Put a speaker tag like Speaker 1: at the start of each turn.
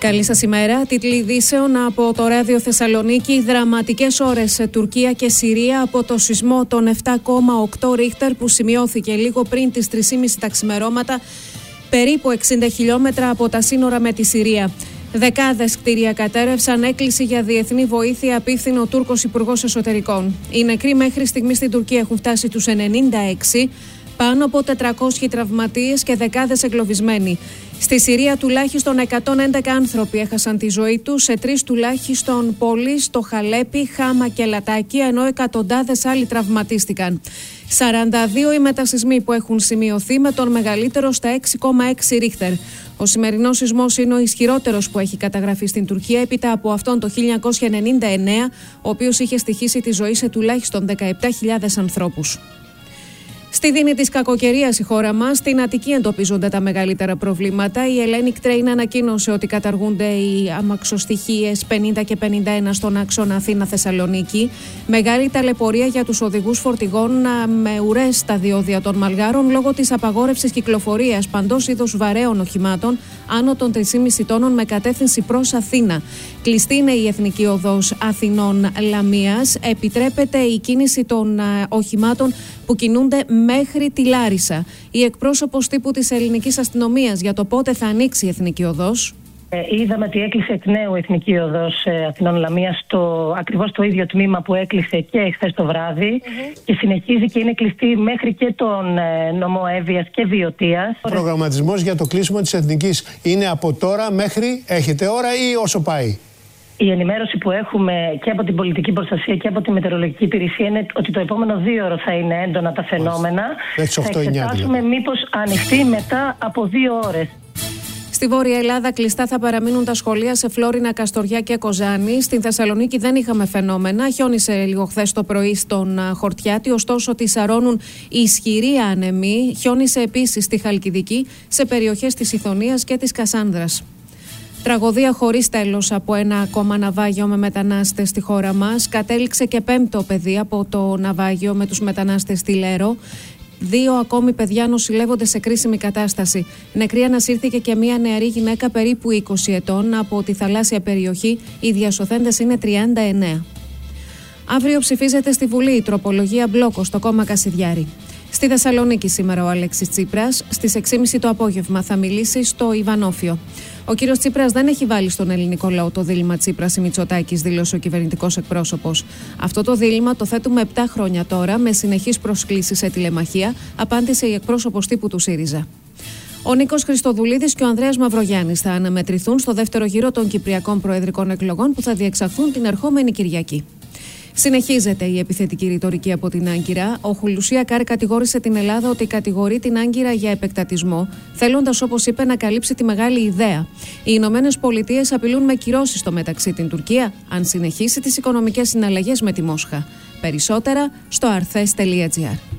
Speaker 1: Καλή σας ημέρα. Τίτλοι ειδήσεων από το Ράδιο Θεσσαλονίκη. Δραματικές ώρες σε Τουρκία και Συρία από το σεισμό των 7,8 ρίχτερ που σημειώθηκε λίγο πριν τις 3.30 τα ξημερώματα, περίπου 60 χιλιόμετρα από τα σύνορα με τη Συρία. Δεκάδες κτίρια κατέρευσαν έκκληση για διεθνή βοήθεια, απίθυνε ο Τούρκος Υπουργός Εσωτερικών. Οι νεκροί μέχρι στιγμής στην Τουρκία έχουν φτάσει τους 96 πάνω από 400 τραυματίες και δεκάδες εγκλωβισμένοι. Στη Συρία τουλάχιστον 111 άνθρωποι έχασαν τη ζωή τους σε τρεις τουλάχιστον πόλεις, στο Χαλέπι, Χάμα και Λατάκι, ενώ εκατοντάδες άλλοι τραυματίστηκαν. 42 οι μετασυσμοί που έχουν σημειωθεί με τον μεγαλύτερο στα 6,6 ρίχτερ. Ο σημερινός σεισμός είναι ο ισχυρότερος που έχει καταγραφεί στην Τουρκία έπειτα από αυτόν το 1999, ο οποίος είχε στοιχήσει τη ζωή σε τουλάχιστον 17.000 ανθρώπους. Στη δίνη της κακοκαιρίας η χώρα μας, στην Αττική εντοπίζονται τα μεγαλύτερα προβλήματα. Η Ελένη Train ανακοίνωσε ότι καταργούνται οι αμαξοστοιχίες 50 και 51 στον άξονα Αθήνα-Θεσσαλονίκη. Μεγάλη ταλαιπωρία για τους οδηγούς φορτηγών με ουρές στα διόδια των Μαλγάρων λόγω της απαγόρευσης κυκλοφορίας παντός είδου βαρέων οχημάτων άνω των 3,5 τόνων με κατεύθυνση προς Αθήνα. Κλειστή είναι η Εθνική Οδός Αθηνών Λαμίας. Επιτρέπεται η κίνηση των οχημάτων που κινούνται μέχρι τη Λάρισα. Η εκπρόσωπος τύπου της ελληνικής αστυνομίας για το πότε θα ανοίξει η Εθνική Οδός.
Speaker 2: Ε, είδαμε ότι έκλεισε εκ νέου η Εθνική Οδός ε, Αθηνών Λαμίας στο ακριβώς το ίδιο τμήμα που έκλεισε και εχθές το βραδυ και συνεχίζει και είναι κλειστή μέχρι και τον ε, νομό Εύβοιας και Βιωτίας.
Speaker 3: Ο προγραμματισμός για το κλείσιμο της Εθνικής είναι από τώρα μέχρι έχετε ώρα ή όσο πάει;
Speaker 2: Η ενημέρωση που έχουμε και από την πολιτική προστασία και από τη μετεωρολογική υπηρεσία είναι ότι το επόμενο δύο ώρο θα είναι έντονα τα φαινόμενα.
Speaker 3: θα εξετάσουμε
Speaker 2: δηλαδή. μήπως ανοιχτεί μετά από δύο ώρες.
Speaker 1: Στη Βόρεια Ελλάδα κλειστά θα παραμείνουν τα σχολεία σε Φλόρινα, Καστοριά και Κοζάνη. Στην Θεσσαλονίκη δεν είχαμε φαινόμενα. Χιόνισε λίγο χθες το πρωί στον Χορτιάτη, ωστόσο τη σαρώνουν ισχυροί άνεμοι. Χιόνισε επίσης στη Χαλκιδική, σε περιοχές της Ιθωνίας και της Κασάνδρας. Τραγωδία χωρίς τέλος από ένα ακόμα ναυάγιο με μετανάστες στη χώρα μας. Κατέληξε και πέμπτο παιδί από το ναυάγιο με τους μετανάστες στη Λέρο. Δύο ακόμη παιδιά νοσηλεύονται σε κρίσιμη κατάσταση. Νεκρή ανασύρθηκε και μια νεαρή γυναίκα περίπου 20 ετών από τη θαλάσσια περιοχή. Οι διασωθέντες είναι 39. Αύριο ψηφίζεται στη Βουλή η τροπολογία μπλόκο στο κόμμα Κασιδιάρη. Στη Θεσσαλονίκη σήμερα ο Αλέξη Τσίπρας. Στις 6.30 το απόγευμα θα μιλήσει στο Ιβανόφιο. Ο κύριος Τσίπρας δεν έχει βάλει στον ελληνικό λαό το δίλημα Τσίπρας ή Μητσοτάκης, δήλωσε ο κυβερνητικός εκπρόσωπος. Αυτό το δίλημα το θέτουμε 7 χρόνια τώρα με συνεχείς προσκλήσεις σε τηλεμαχία, απάντησε η εκπρόσωπος τύπου του ΣΥΡΙΖΑ. Ο Νίκος Χριστοδουλίδης και ο Ανδρέας Μαυρογιάννης θα αναμετρηθούν στο δεύτερο γύρο των Κυπριακών Προεδρικών Εκλογών που θα διεξαχθούν την ερχόμενη Κυριακή. Συνεχίζεται η επιθετική ρητορική από την Άγκυρα. Ο Χουλουσία Κάρ κατηγόρησε την Ελλάδα ότι κατηγορεί την Άγκυρα για επεκτατισμό, θέλοντας, όπως είπε, να καλύψει τη μεγάλη ιδέα. Οι Ηνωμένες Πολιτείες απειλούν με κυρώσεις στο μεταξύ την Τουρκία, αν συνεχίσει τις οικονομικές συναλλαγές με τη Μόσχα. Περισσότερα στο arthes.gr.